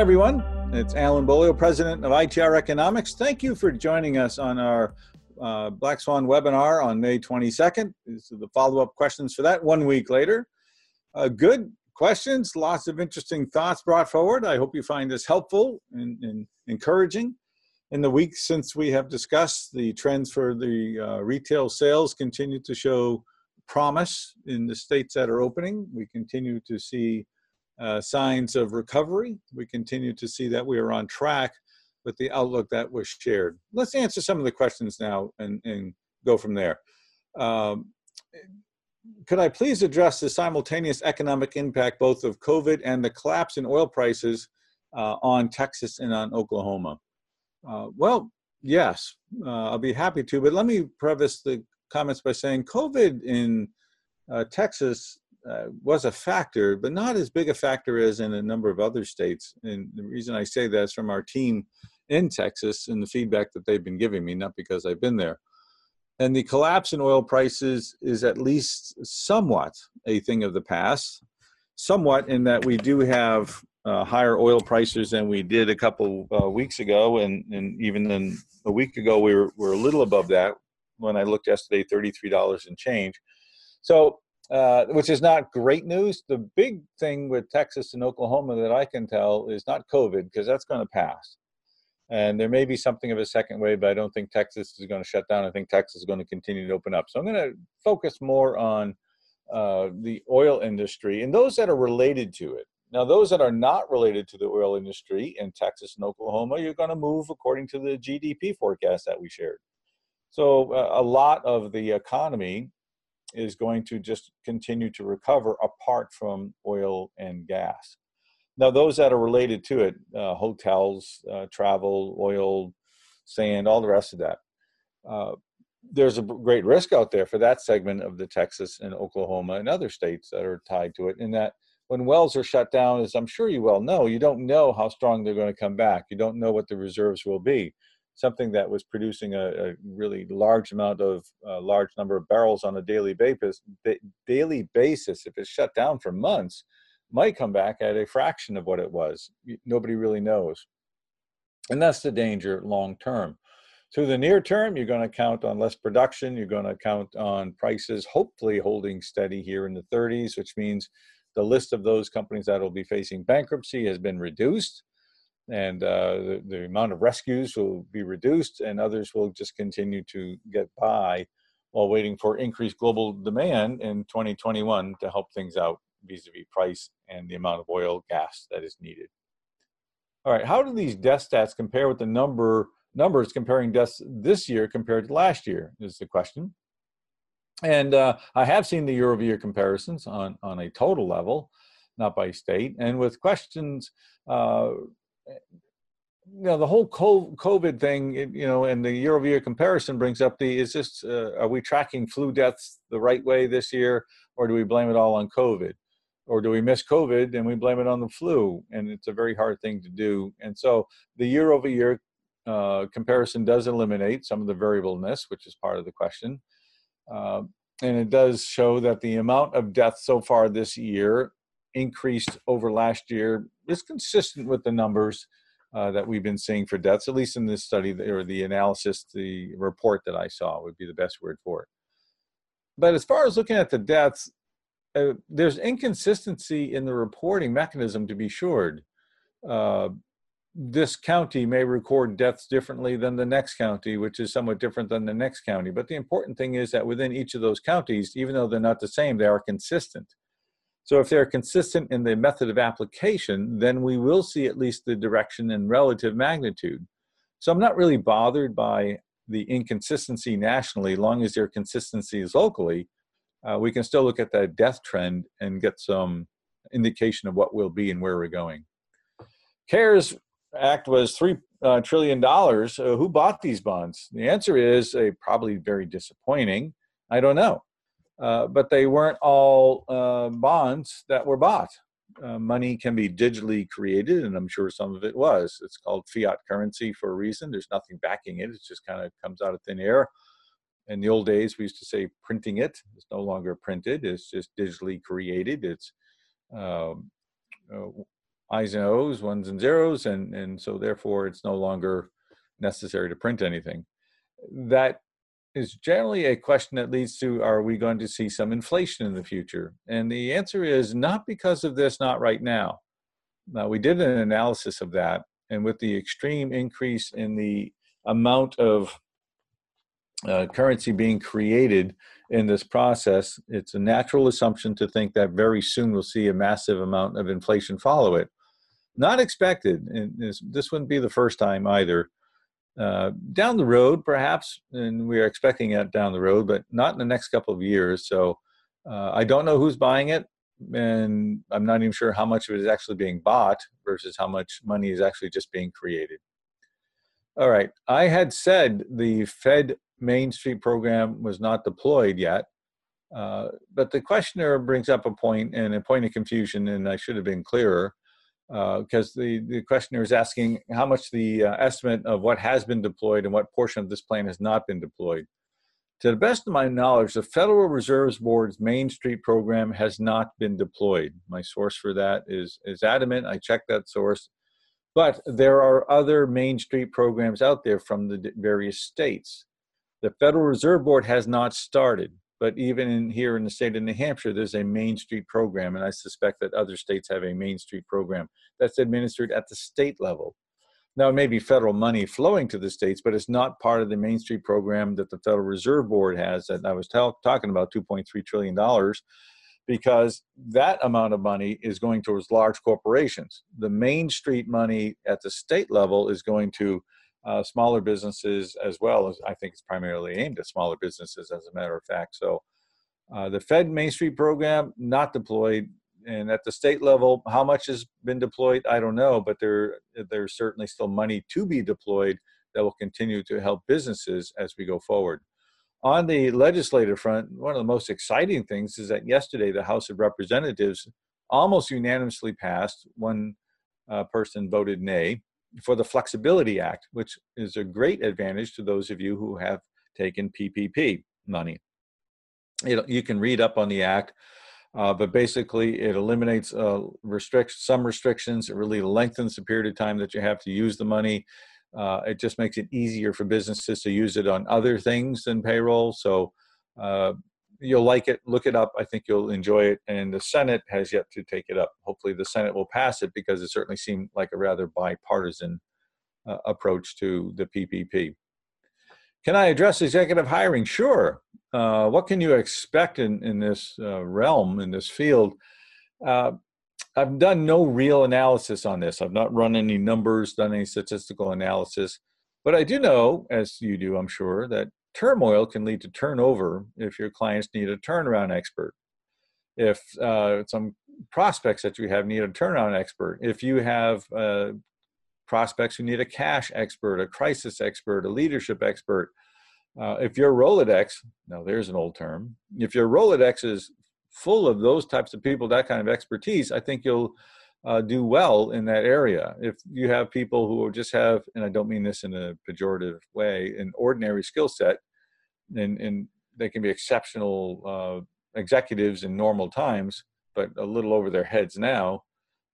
Everyone. It's Alan Beaulieu, President of ITR Economics. Thank you for joining us on our uh, Black Swan webinar on May 22nd. These are the follow up questions for that one week later. Uh, good questions, lots of interesting thoughts brought forward. I hope you find this helpful and, and encouraging. In the weeks since we have discussed, the trends for the uh, retail sales continue to show promise in the states that are opening. We continue to see uh, signs of recovery. We continue to see that we are on track with the outlook that was shared. Let's answer some of the questions now and, and go from there. Um, could I please address the simultaneous economic impact both of COVID and the collapse in oil prices uh, on Texas and on Oklahoma? Uh, well, yes, uh, I'll be happy to, but let me preface the comments by saying COVID in uh, Texas uh, was a factor, but not as big a factor as in a number of other states. And the reason I say that is from our team in Texas and the feedback that they've been giving me, not because I've been there. And the collapse in oil prices is at least somewhat a thing of the past, somewhat in that we do have uh, higher oil prices than we did a couple uh, weeks ago, and, and even then a week ago we were, were a little above that. When I looked yesterday, thirty-three dollars and change. So uh, which is not great news. The big thing with Texas and Oklahoma that I can tell is not COVID, because that's going to pass. And there may be something of a second wave, but I don't think Texas is going to shut down. I think Texas is going to continue to open up. So I'm going to focus more on uh, the oil industry and those that are related to it. Now, those that are not related to the oil industry in Texas and Oklahoma, you're going to move according to the GDP forecast that we shared. So, uh, a lot of the economy is going to just continue to recover apart from oil and gas. Now, those that are related to it, uh, hotels, uh, travel, oil, sand, all the rest of that, uh, there's a great risk out there for that segment of the Texas and Oklahoma and other states that are tied to it. In that, when wells are shut down, as I'm sure you well know, you don't know how strong they're going to come back. You don't know what the reserves will be something that was producing a, a really large amount of a uh, large number of barrels on a daily basis daily basis if it's shut down for months might come back at a fraction of what it was. Nobody really knows. And that's the danger long term. To the near term you're going to count on less production you're going to count on prices hopefully holding steady here in the 30s which means the list of those companies that will be facing bankruptcy has been reduced and uh, the, the, amount of rescues will be reduced, and others will just continue to get by while waiting for increased global demand in 2021 to help things out vis-a-vis price and the amount of oil gas that is needed. All right, how do these death stats compare with the number numbers comparing deaths this year compared to last year? Is the question. And uh, I have seen the year-over-year comparisons on on a total level, not by state, and with questions uh, you know the whole COVID thing, you know, and the year-over-year comparison brings up the: is this uh, are we tracking flu deaths the right way this year, or do we blame it all on COVID, or do we miss COVID and we blame it on the flu? And it's a very hard thing to do. And so the year-over-year uh, comparison does eliminate some of the variableness, which is part of the question. Uh, and it does show that the amount of deaths so far this year increased over last year is consistent with the numbers uh, that we've been seeing for deaths, at least in this study or the analysis, the report that I saw would be the best word for it. But as far as looking at the deaths, uh, there's inconsistency in the reporting mechanism to be sure. Uh, this county may record deaths differently than the next county, which is somewhat different than the next county. But the important thing is that within each of those counties, even though they're not the same, they are consistent. So if they're consistent in the method of application, then we will see at least the direction and relative magnitude. So I'm not really bothered by the inconsistency nationally, long as their consistency is locally. Uh, we can still look at that death trend and get some indication of what will be and where we're going. CARES Act was three uh, trillion dollars. Uh, who bought these bonds? The answer is uh, probably very disappointing. I don't know. Uh, but they weren't all uh, bonds that were bought. Uh, money can be digitally created, and I'm sure some of it was. It's called fiat currency for a reason. There's nothing backing it, it just kind of comes out of thin air. In the old days, we used to say printing it. It's no longer printed, it's just digitally created. It's um, uh, I's and O's, ones and zeros, and, and so therefore it's no longer necessary to print anything. That is generally a question that leads to are we going to see some inflation in the future? And the answer is not because of this, not right now. Now, we did an analysis of that, and with the extreme increase in the amount of uh, currency being created in this process, it's a natural assumption to think that very soon we'll see a massive amount of inflation follow it. Not expected, and this, this wouldn't be the first time either. Uh, down the road, perhaps, and we are expecting it down the road, but not in the next couple of years. So uh, I don't know who's buying it, and I'm not even sure how much of it is actually being bought versus how much money is actually just being created. All right, I had said the Fed Main Street program was not deployed yet, uh, but the questioner brings up a point and a point of confusion, and I should have been clearer because uh, the, the questioner is asking how much the uh, estimate of what has been deployed and what portion of this plan has not been deployed. To the best of my knowledge, the Federal Reserve Board's Main Street program has not been deployed. My source for that is, is adamant. I checked that source. But there are other Main Street programs out there from the various states. The Federal Reserve Board has not started but even in, here in the state of New Hampshire, there's a Main Street program, and I suspect that other states have a Main Street program that's administered at the state level. Now, it may be federal money flowing to the states, but it's not part of the Main Street program that the Federal Reserve Board has that I was talking about, $2.3 trillion, because that amount of money is going towards large corporations. The Main Street money at the state level is going to uh, smaller businesses as well as I think it's primarily aimed at smaller businesses, as a matter of fact. So uh, the Fed Main Street program not deployed, and at the state level, how much has been deployed, I don't know, but there there's certainly still money to be deployed that will continue to help businesses as we go forward. On the legislative front, one of the most exciting things is that yesterday the House of Representatives almost unanimously passed. One uh, person voted nay for the Flexibility Act, which is a great advantage to those of you who have taken PPP money. It, you can read up on the act, uh, but basically it eliminates uh, restrict some restrictions. It really lengthens the period of time that you have to use the money. Uh, it just makes it easier for businesses to use it on other things than payroll. So uh, you'll like it. Look it up. I think you'll enjoy it. And the Senate has yet to take it up. Hopefully, the Senate will pass it because it certainly seemed like a rather bipartisan uh, approach to the PPP. Can I address executive hiring? Sure. Uh, what can you expect in, in this uh, realm, in this field? Uh, I've done no real analysis on this. I've not run any numbers, done any statistical analysis. But I do know, as you do, I'm sure, that turmoil can lead to turnover if your clients need a turnaround expert. If uh, some prospects that you have need a turnaround expert, if you have uh, prospects who need a cash expert, a crisis expert, a leadership expert, uh, if your Rolodex, now there's an old term, if your Rolodex is full of those types of people, that kind of expertise, I think you'll uh, do well in that area. If you have people who just have, and I don't mean this in a pejorative way, an ordinary skill set, and, and they can be exceptional uh, executives in normal times, but a little over their heads now,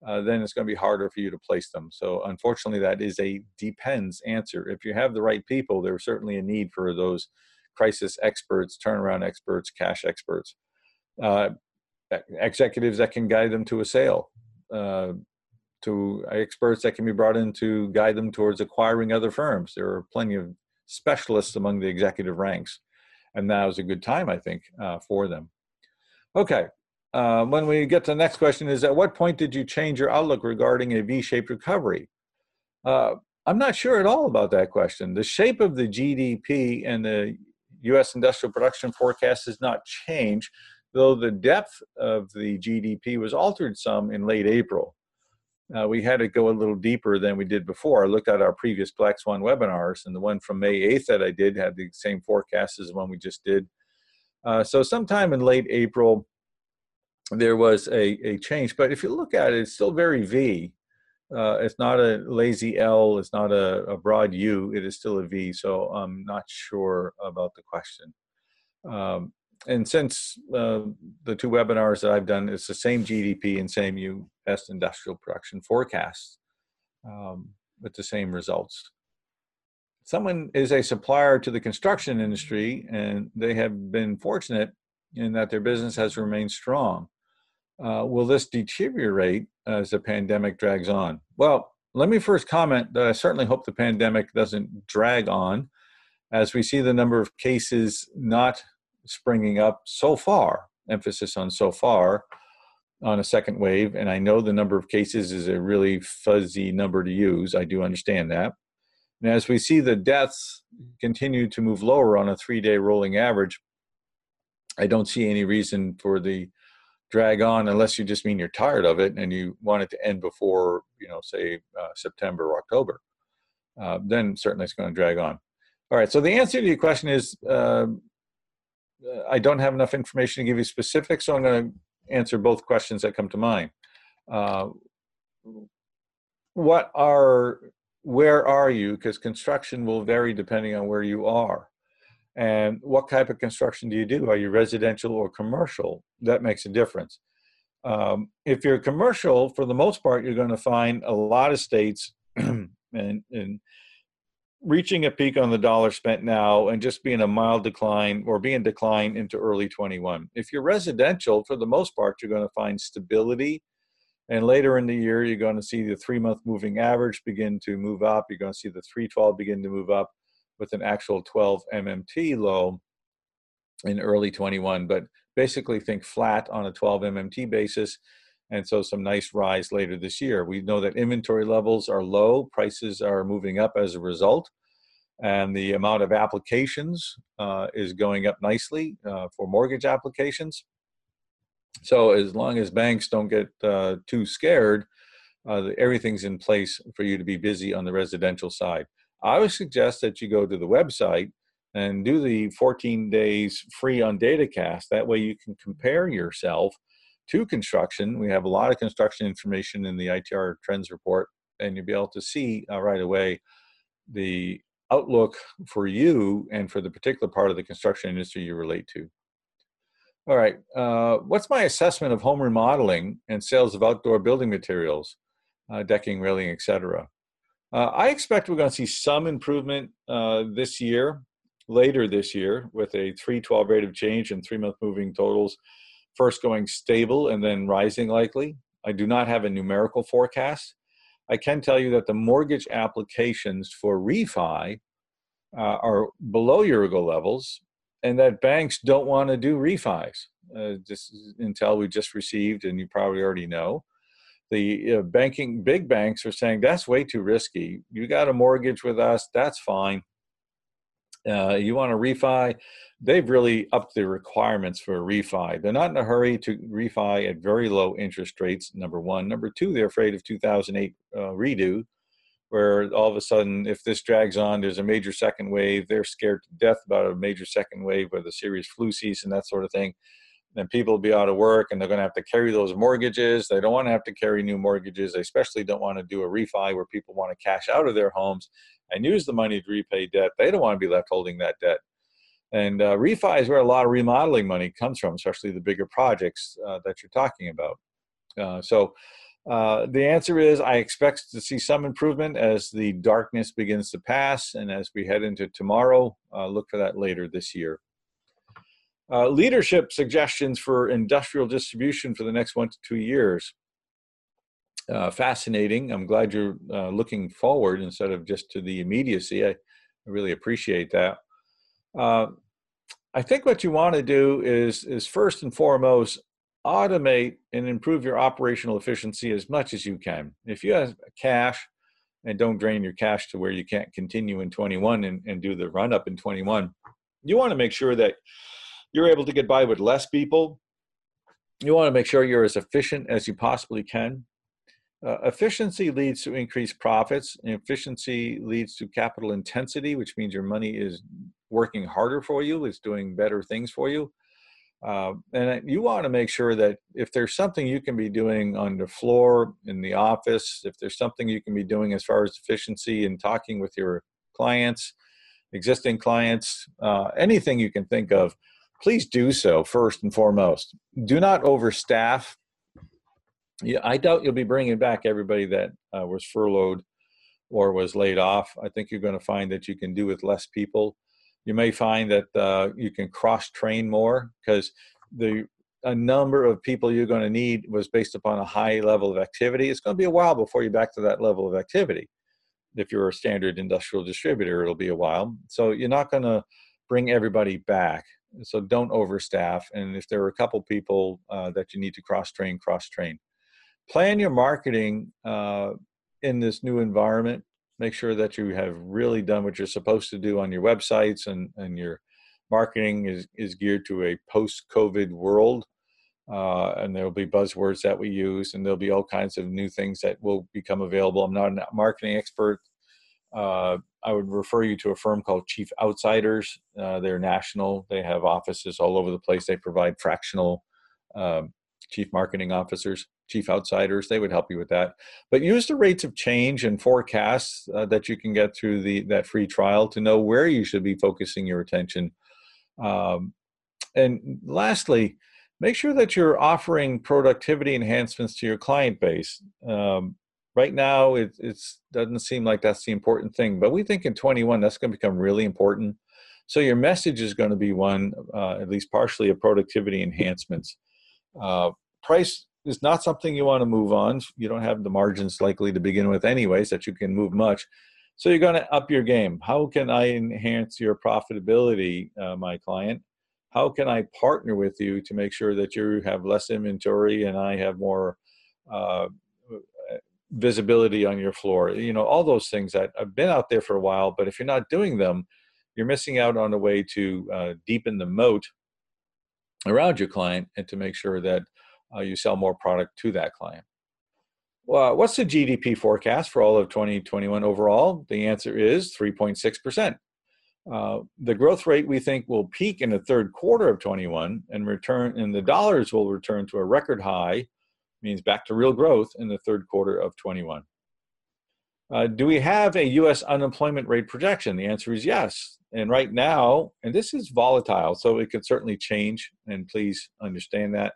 uh, then it's going to be harder for you to place them. So, unfortunately, that is a depends answer. If you have the right people, there's certainly a need for those crisis experts, turnaround experts, cash experts, uh, executives that can guide them to a sale, uh, to experts that can be brought in to guide them towards acquiring other firms. There are plenty of specialists among the executive ranks, and now is a good time, I think, uh, for them. Okay, uh, when we get to the next question is, at what point did you change your outlook regarding a V-shaped recovery? Uh, I'm not sure at all about that question. The shape of the GDP and the U.S. industrial production forecast has not changed, though the depth of the GDP was altered some in late April. Uh, we had to go a little deeper than we did before. I looked at our previous Black Swan webinars, and the one from May 8th that I did had the same forecast as the one we just did. Uh, so sometime in late April, there was a, a change. But if you look at it, it's still very V. Uh, it's not a lazy L. It's not a, a, broad U. It is still a V. So I'm not sure about the question. Um, and since uh, the two webinars that I've done, it's the same GDP and same U.S. industrial production forecasts um, with the same results. Someone is a supplier to the construction industry, and they have been fortunate in that their business has remained strong. Uh, will this deteriorate as the pandemic drags on? Well, let me first comment that I certainly hope the pandemic doesn't drag on as we see the number of cases not springing up so far, emphasis on so far, on a second wave. And I know the number of cases is a really fuzzy number to use. I do understand that. And as we see the deaths continue to move lower on a three day rolling average, I don't see any reason for the drag on unless you just mean you're tired of it and you want it to end before, you know, say uh, September or October. Uh, then certainly it's going to drag on. All right, so the answer to your question is uh, I don't have enough information to give you specifics, so I'm going to answer both questions that come to mind. Uh, what are, where are you? Because construction will vary depending on where you are. And what type of construction do you do? Are you residential or commercial? That makes a difference. Um, if you're commercial, for the most part, you're going to find a lot of states and, and reaching a peak on the dollar spent now and just being a mild decline or being decline into early 21. If you're residential, for the most part, you're going to find stability. And later in the year, you're going to see the three month moving average begin to move up. You're going to see the 312 begin to move up with an actual 12 MMT low in early 21. But basically, think flat on a 12 MMT basis. And so, some nice rise later this year. We know that inventory levels are low, prices are moving up as a result and the amount of applications uh, is going up nicely uh, for mortgage applications. So as long as banks don't get uh, too scared, uh, everything's in place for you to be busy on the residential side. I would suggest that you go to the website and do the 14 days free on DataCast. That way you can compare yourself to construction. We have a lot of construction information in the ITR Trends Report, and you'll be able to see uh, right away the outlook for you and for the particular part of the construction industry you relate to. All right, uh, what's my assessment of home remodeling and sales of outdoor building materials, uh, decking, railing, etc.? Uh, I expect we're going to see some improvement uh, this year, later this year, with a 312 rate of change and three month moving totals, first going stable and then rising likely. I do not have a numerical forecast. I can tell you that the mortgage applications for refi uh, are below year-ago levels, and that banks don't want to do refis. Uh, this intel we just received, and you probably already know. The uh, banking big banks are saying that's way too risky. You got a mortgage with us, that's fine. Uh, you want to refi, they've really upped the requirements for a refi. They're not in a hurry to refi at very low interest rates, number one. Number two, they're afraid of 2008 uh, redo, where all of a sudden, if this drags on, there's a major second wave. They're scared to death about a major second wave with a serious flu season, that sort of thing. Then people will be out of work and they're going to have to carry those mortgages. They don't want to have to carry new mortgages. They especially don't want to do a refi where people want to cash out of their homes and use the money to repay debt. They don't want to be left holding that debt. And uh, refi is where a lot of remodeling money comes from, especially the bigger projects uh, that you're talking about. Uh, so uh, the answer is I expect to see some improvement as the darkness begins to pass and as we head into tomorrow. Uh, look for that later this year. Uh, leadership suggestions for industrial distribution for the next one to two years uh, fascinating. I'm glad you're uh, looking forward instead of just to the immediacy. I, I really appreciate that. Uh, I think what you want to do is is first and foremost automate and improve your operational efficiency as much as you can. If you have cash and don't drain your cash to where you can't continue in 21 and, and do the run up in 21, you want to make sure that you're able to get by with less people. You want to make sure you're as efficient as you possibly can. Uh, efficiency leads to increased profits. Efficiency leads to capital intensity, which means your money is working harder for you, it's doing better things for you. Uh, and you want to make sure that if there's something you can be doing on the floor in the office, if there's something you can be doing as far as efficiency and talking with your clients, existing clients, uh, anything you can think of, please do so first and foremost. Do not overstaff. Yeah, I doubt you'll be bringing back everybody that uh, was furloughed or was laid off. I think you're going to find that you can do with less people. You may find that uh, you can cross train more because the a number of people you're going to need was based upon a high level of activity. It's going to be a while before you're back to that level of activity. If you're a standard industrial distributor, it'll be a while. So you're not going to bring everybody back. So don't overstaff. And if there are a couple people uh, that you need to cross train, cross train. Plan your marketing uh, in this new environment. Make sure that you have really done what you're supposed to do on your websites and, and your marketing is, is geared to a post COVID world uh, and there'll be buzzwords that we use, and there'll be all kinds of new things that will become available. I'm not a marketing expert. Uh, I would refer you to a firm called Chief Outsiders. Uh, they're national. They have offices all over the place. They provide fractional um, chief marketing officers, chief outsiders. They would help you with that. But use the rates of change and forecasts uh, that you can get through the that free trial to know where you should be focusing your attention. Um, and lastly, make sure that you're offering productivity enhancements to your client base. Um, right now, it doesn't seem like that's the important thing, but we think in 21 that's going to become really important. So your message is going to be one, uh, at least partially, of productivity enhancements. Uh, price is not something you want to move on. You don't have the margins likely to begin with, anyways, that you can move much. So you're going to up your game. How can I enhance your profitability, uh, my client? how can I partner with you to make sure that you have less inventory and I have more uh, visibility on your floor? You know, all those things that have been out there for a while, but if you're not doing them, you're missing out on a way to uh, deepen the moat around your client and to make sure that uh, you sell more product to that client. Well, what's the GDP forecast for all of 2021 overall? The answer is 3.6%. Uh, the growth rate we think will peak in the third quarter of 21 and return and the dollars will return to a record high means back to real growth in the third quarter of 21 uh, do we have a us unemployment rate projection the answer is yes and right now and this is volatile so it could certainly change and please understand that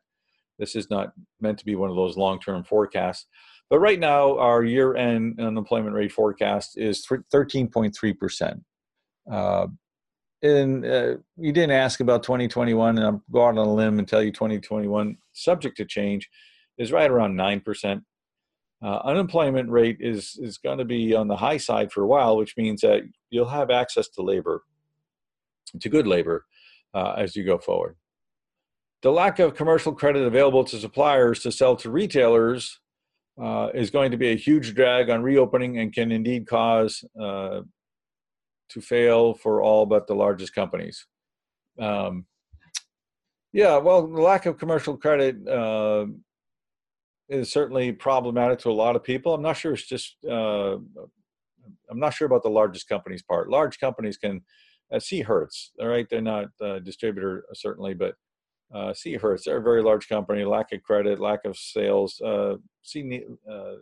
this is not meant to be one of those long-term forecasts but right now our year-end unemployment rate forecast is 13.3 percent uh, and uh, you didn't ask about 2021, and I'm go out on a limb and tell you 2021, subject to change, is right around nine percent. Uh, unemployment rate is is going to be on the high side for a while, which means that you'll have access to labor, to good labor, uh, as you go forward. The lack of commercial credit available to suppliers to sell to retailers uh, is going to be a huge drag on reopening and can indeed cause uh, to fail for all but the largest companies. Um, yeah, well, the lack of commercial credit uh, is certainly problematic to a lot of people. I'm not sure it's just. Uh, I'm not sure about the largest companies part. Large companies can uh, see Hertz. All right, they're not a distributor certainly, but uh, see Hertz. They're a very large company. Lack of credit, lack of sales. Uh, uh,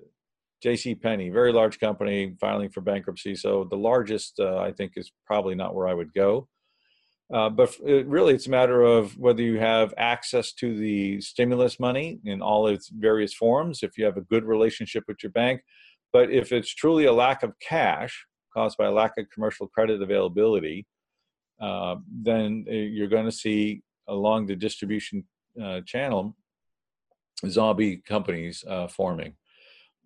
J.C. Penney, very large company, filing for bankruptcy. So the largest, uh, I think, is probably not where I would go. Uh, but it, really, it's a matter of whether you have access to the stimulus money in all its various forms. If you have a good relationship with your bank, but if it's truly a lack of cash caused by a lack of commercial credit availability, uh, then uh, you're going to see along the distribution uh, channel zombie companies uh, forming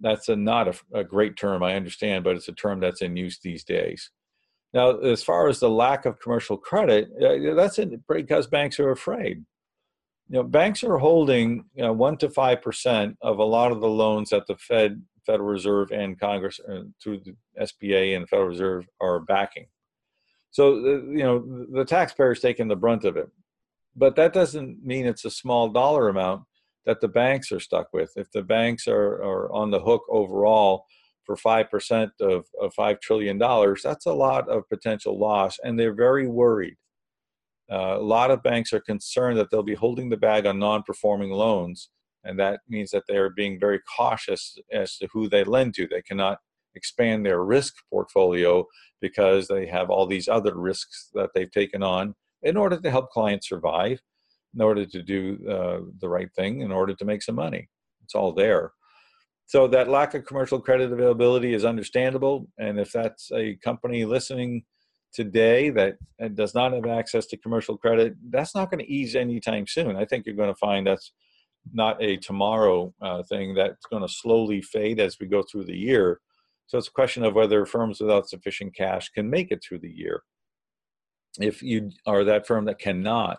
that's a, not a, a, great term, I understand, but it's a term that's in use these days. Now, as far as the lack of commercial credit, uh, that's because banks are afraid. You know, banks are holding you know, one to five percent of a lot of the loans that the Fed, Federal Reserve, and Congress uh, through the SBA and Federal Reserve are backing. So, uh, you know, the taxpayer's taking the brunt of it, but that doesn't mean it's a small dollar amount that the banks are stuck with. If the banks are, are on the hook overall for 5% of, of $5 trillion, that's a lot of potential loss, and they're very worried. Uh, a lot of banks are concerned that they'll be holding the bag on non performing loans, and that means that they are being very cautious as to who they lend to. They cannot expand their risk portfolio because they have all these other risks that they've taken on in order to help clients survive, in order to do uh, the right thing, in order to make some money. It's all there. So that lack of commercial credit availability is understandable. And if that's a company listening today that does not have access to commercial credit, that's not going to ease anytime soon. I think you're going to find that's not a tomorrow uh, thing that's going to slowly fade as we go through the year. So it's a question of whether firms without sufficient cash can make it through the year. If you are that firm that cannot,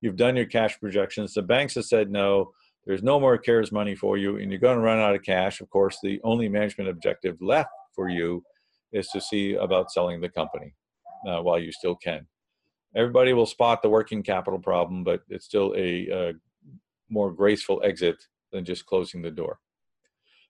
you've done your cash projections, the banks have said no, there's no more CARES money for you, and you're going to run out of cash. Of course, the only management objective left for you is to see about selling the company uh, while you still can. Everybody will spot the working capital problem, but it's still a, a more graceful exit than just closing the door.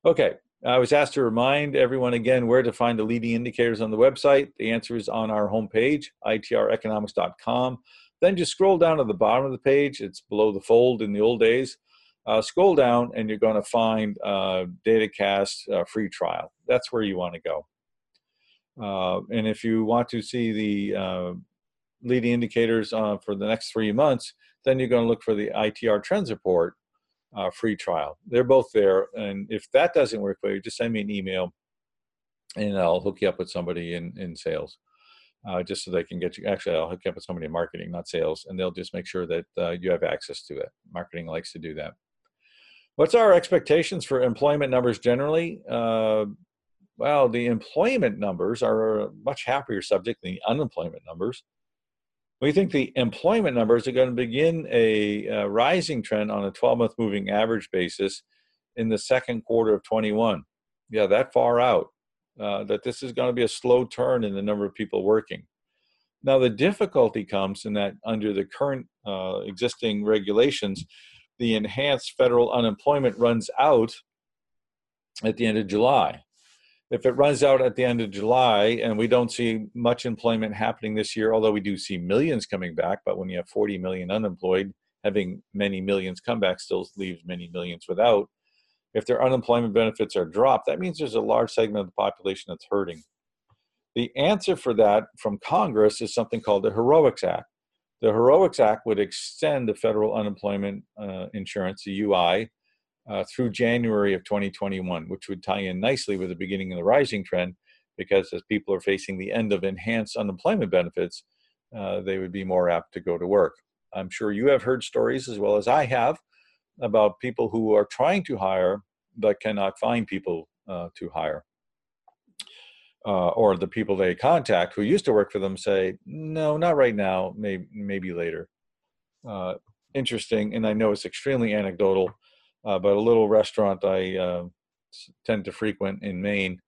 Okay, I was asked to remind everyone again where to find the leading indicators on the website. The answer is on our homepage, itreconomics.com. Then just scroll down to the bottom of the page. It's below the fold in the old days. Uh, scroll down and you're going to find uh, DataCast uh, free trial. That's where you want to go. Uh, and if you want to see the uh, leading indicators uh, for the next three months, then you're going to look for the ITR Trends Report uh, free trial. They're both there. And if that doesn't work for you, just send me an email and I'll hook you up with somebody in, in sales. Uh, just so they can get you. Actually, I'll hook you up with somebody in marketing, not sales, and they'll just make sure that uh, you have access to it. Marketing likes to do that. What's our expectations for employment numbers generally? Uh, well, the employment numbers are a much happier subject than the unemployment numbers. We think the employment numbers are going to begin a, a rising trend on a 12 month moving average basis in the second quarter of 21. Yeah, that far out. Uh, that this is going to be a slow turn in the number of people working. Now, the difficulty comes in that under the current uh, existing regulations, the enhanced federal unemployment runs out at the end of July if it runs out at the end of July and we don't see much employment happening this year, although we do see millions coming back, but when you have 40 million unemployed, having many millions come back still leaves many millions without. If their unemployment benefits are dropped, that means there's a large segment of the population that's hurting. The answer for that from Congress is something called the HEROES Act. The HEROES Act would extend the federal unemployment uh, insurance, the UI, uh, through January of 2021, which would tie in nicely with the beginning of the rising trend, because as people are facing the end of enhanced unemployment benefits, uh, they would be more apt to go to work. I'm sure you have heard stories as well as I have about people who are trying to hire but cannot find people uh, to hire. Uh, or the people they contact who used to work for them say, no, not right now, maybe, maybe later. Uh, interesting, and I know it's extremely anecdotal uh, but a little restaurant I uh, tend to frequent in Maine.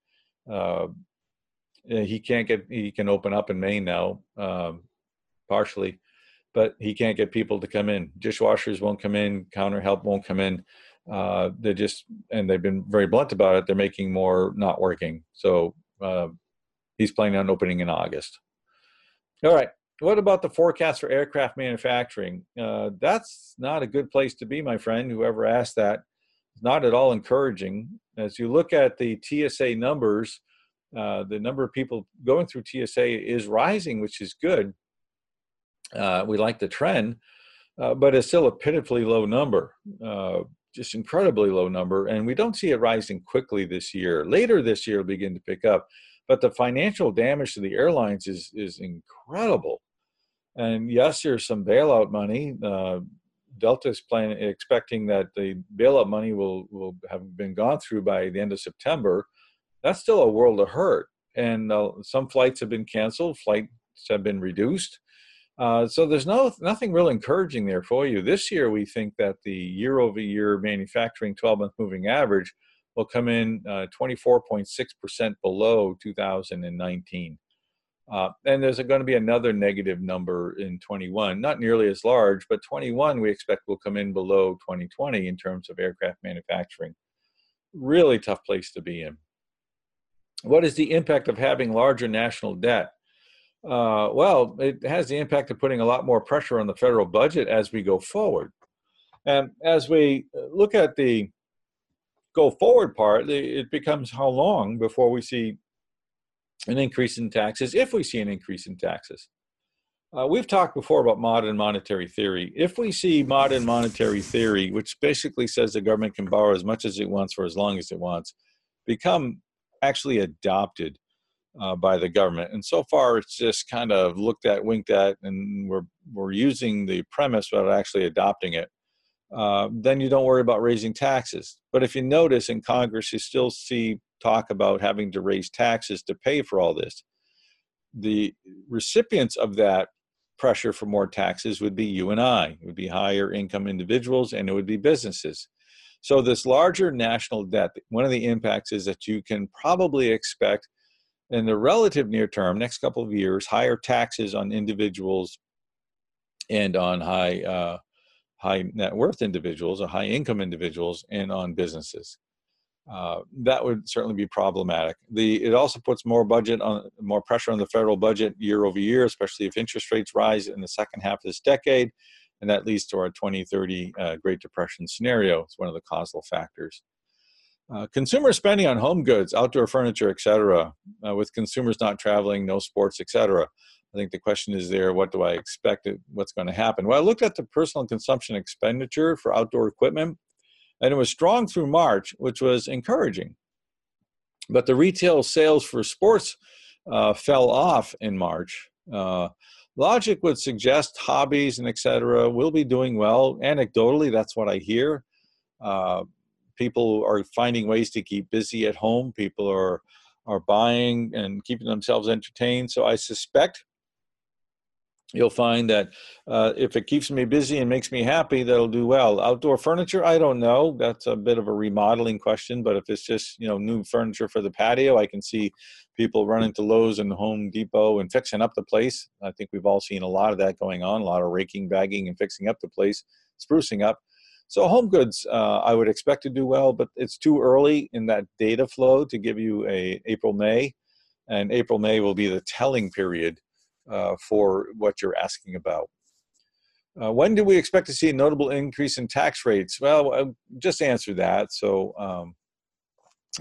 Uh, he can't get he can open up in Maine now, um, partially, but he can't get people to come in. Dishwashers won't come in. Counter help won't come in. Uh, they just and they've been very blunt about it. They're making more not working. So uh, he's planning on opening in August. All right what about the forecast for aircraft manufacturing? Uh, that's not a good place to be, my friend. Whoever asked that, not at all encouraging. As you look at the TSA numbers, uh, the number of people going through TSA is rising, which is good. Uh, we like the trend, uh, but it's still a pitifully low number, uh, just incredibly low number. And we don't see it rising quickly this year. Later this year, it'll begin to pick up. But the financial damage to the airlines is is incredible. And yes, there's some bailout money. Uh, Delta is expecting that the bailout money will will have been gone through by the end of September. That's still a world of hurt, and uh, some flights have been canceled. Flights have been reduced. Uh, so there's no nothing real encouraging there for you. This year, we think that the year-over-year manufacturing 12-month moving average will come in 24.6% uh, below 2019. Uh, and there's going to be another negative number in 21, not nearly as large, but 21 we expect will come in below 2020 in terms of aircraft manufacturing. Really tough place to be in. What is the impact of having larger national debt? Uh, well, it has the impact of putting a lot more pressure on the federal budget as we go forward. And as we look at the go forward part, it becomes how long before we see an increase in taxes if we see an increase in taxes. Uh, we've talked before about modern monetary theory. If we see modern monetary theory, which basically says the government can borrow as much as it wants for as long as it wants, become actually adopted uh, by the government, and so far it's just kind of looked at, winked at, and we're we're using the premise without actually adopting it. Uh, then you don't worry about raising taxes. But if you notice in Congress, you still see talk about having to raise taxes to pay for all this. The recipients of that pressure for more taxes would be you and I. It would be higher income individuals and it would be businesses. So, this larger national debt, one of the impacts is that you can probably expect in the relative near term, next couple of years, higher taxes on individuals and on high uh, high net worth individuals or high income individuals and on businesses. Uh, that would certainly be problematic. The it also puts more budget on more pressure on the federal budget year over year, especially if interest rates rise in the second half of this decade, and that leads to our 2030 uh, Great Depression scenario. It's one of the causal factors. Uh, consumer spending on home goods, outdoor furniture, etc., uh, with consumers not traveling, no sports, etc. I think the question is there: What do I expect? What's going to happen? Well, I looked at the personal consumption expenditure for outdoor equipment and it was strong through March, which was encouraging. But the retail sales for sports uh, fell off in March. Uh, logic would suggest hobbies and etc. will be doing well. Anecdotally, that's what I hear. Uh, people are finding ways to keep busy at home. People are are buying and keeping themselves entertained. So I suspect you'll find that uh, if it keeps me busy and makes me happy that'll do well. Outdoor furniture? I don't know. That's a bit of a remodeling question but if it's just you know new furniture for the patio i can see people running to lowes and home depot and fixing up the place. I think we've all seen a lot of that going on a lot of raking bagging and fixing up the place sprucing up. So home goods uh, i would expect to do well but it's too early in that data flow to give you a april may and april may will be the telling period uh, for what you're asking about. Uh, when do we expect to see a notable increase in tax rates? Well, I just answered that. So um,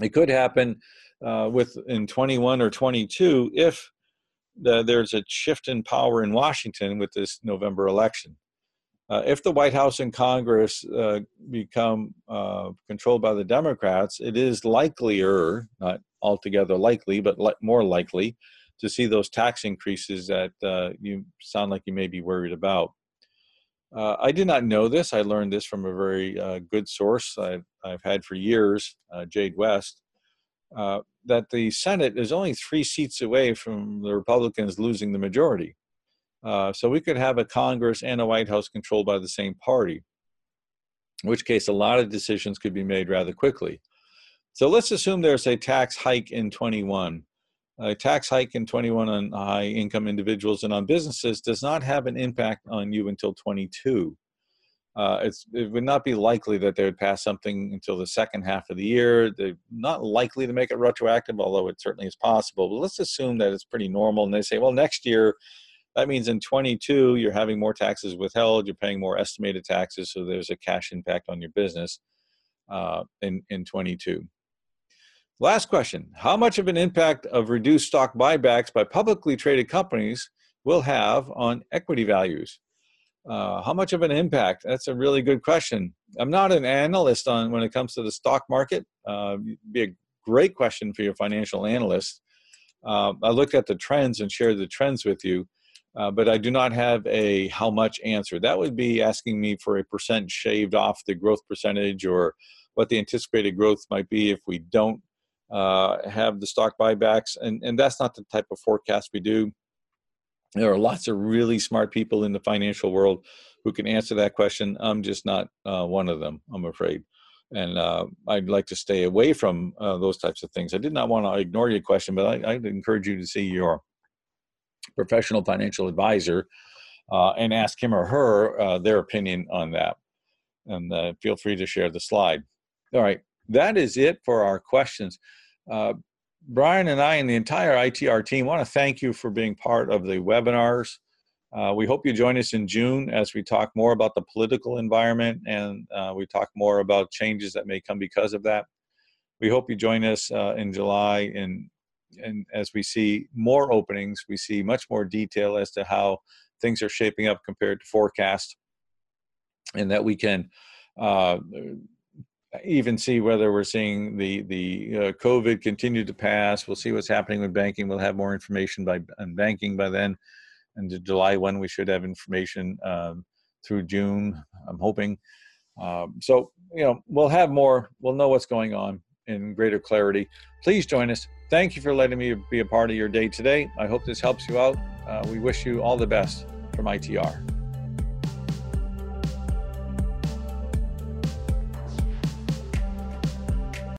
it could happen uh, with in 21 or 22 if the, there's a shift in power in Washington with this November election. Uh, if the White House and Congress uh, become uh, controlled by the Democrats, it is likelier, not altogether likely, but li- more likely, to see those tax increases that uh, you sound like you may be worried about. Uh, I did not know this. I learned this from a very uh, good source I've, I've, had for years, uh, Jade West, uh, that the Senate is only three seats away from the Republicans losing the majority. Uh, so we could have a Congress and a White House controlled by the same party, in which case a lot of decisions could be made rather quickly. So let's assume there's a tax hike in 21 a tax hike in 21 on high income individuals and on businesses does not have an impact on you until 22. Uh, it would not be likely that they would pass something until the second half of the year. They're not likely to make it retroactive, although it certainly is possible. But let's assume that it's pretty normal. And they say, well, next year, that means in 22, you're having more taxes withheld, you're paying more estimated taxes, so there's a cash impact on your business uh, in, in 22. Last question How much of an impact of reduced stock buybacks by publicly traded companies will have on equity values? Uh, how much of an impact? That's a really good question. I'm not an analyst on when it comes to the stock market. Uh, be a great question for your financial analyst. Uh, I looked at the trends and shared the trends with you, uh, but I do not have a how much answer. That would be asking me for a percent shaved off the growth percentage or what the anticipated growth might be if we don't uh, have the stock buybacks, and, and that's not the type of forecast we do. There are lots of really smart people in the financial world who can answer that question. I'm just not uh, one of them, I'm afraid. And uh, I'd like to stay away from uh, those types of things. I did not want to ignore your question, but I, I'd encourage you to see your professional financial advisor uh, and ask him or her uh, their opinion on that. And feel free to share the slide. All right, that is it for our questions. Uh, Brian and I and the entire ITR team want to thank you for being part of the webinars. Uh, we hope you join us in June as we talk more about the political environment and uh, we talk more about changes that may come because of that. We hope you join us uh, in July and and as we see more openings, we see much more detail as to how things are shaping up compared to forecast, and that we can uh, even see whether we're seeing the the uh, COVID continue to pass. We'll see what's happening with banking. We'll have more information by on banking by then, and July when we should have information um, through June. I'm hoping. Um, so you know we'll have more. We'll know what's going on in greater clarity. Please join us. Thank you for letting me be a part of your day today. I hope this helps you out. Uh, we wish you all the best from ITR.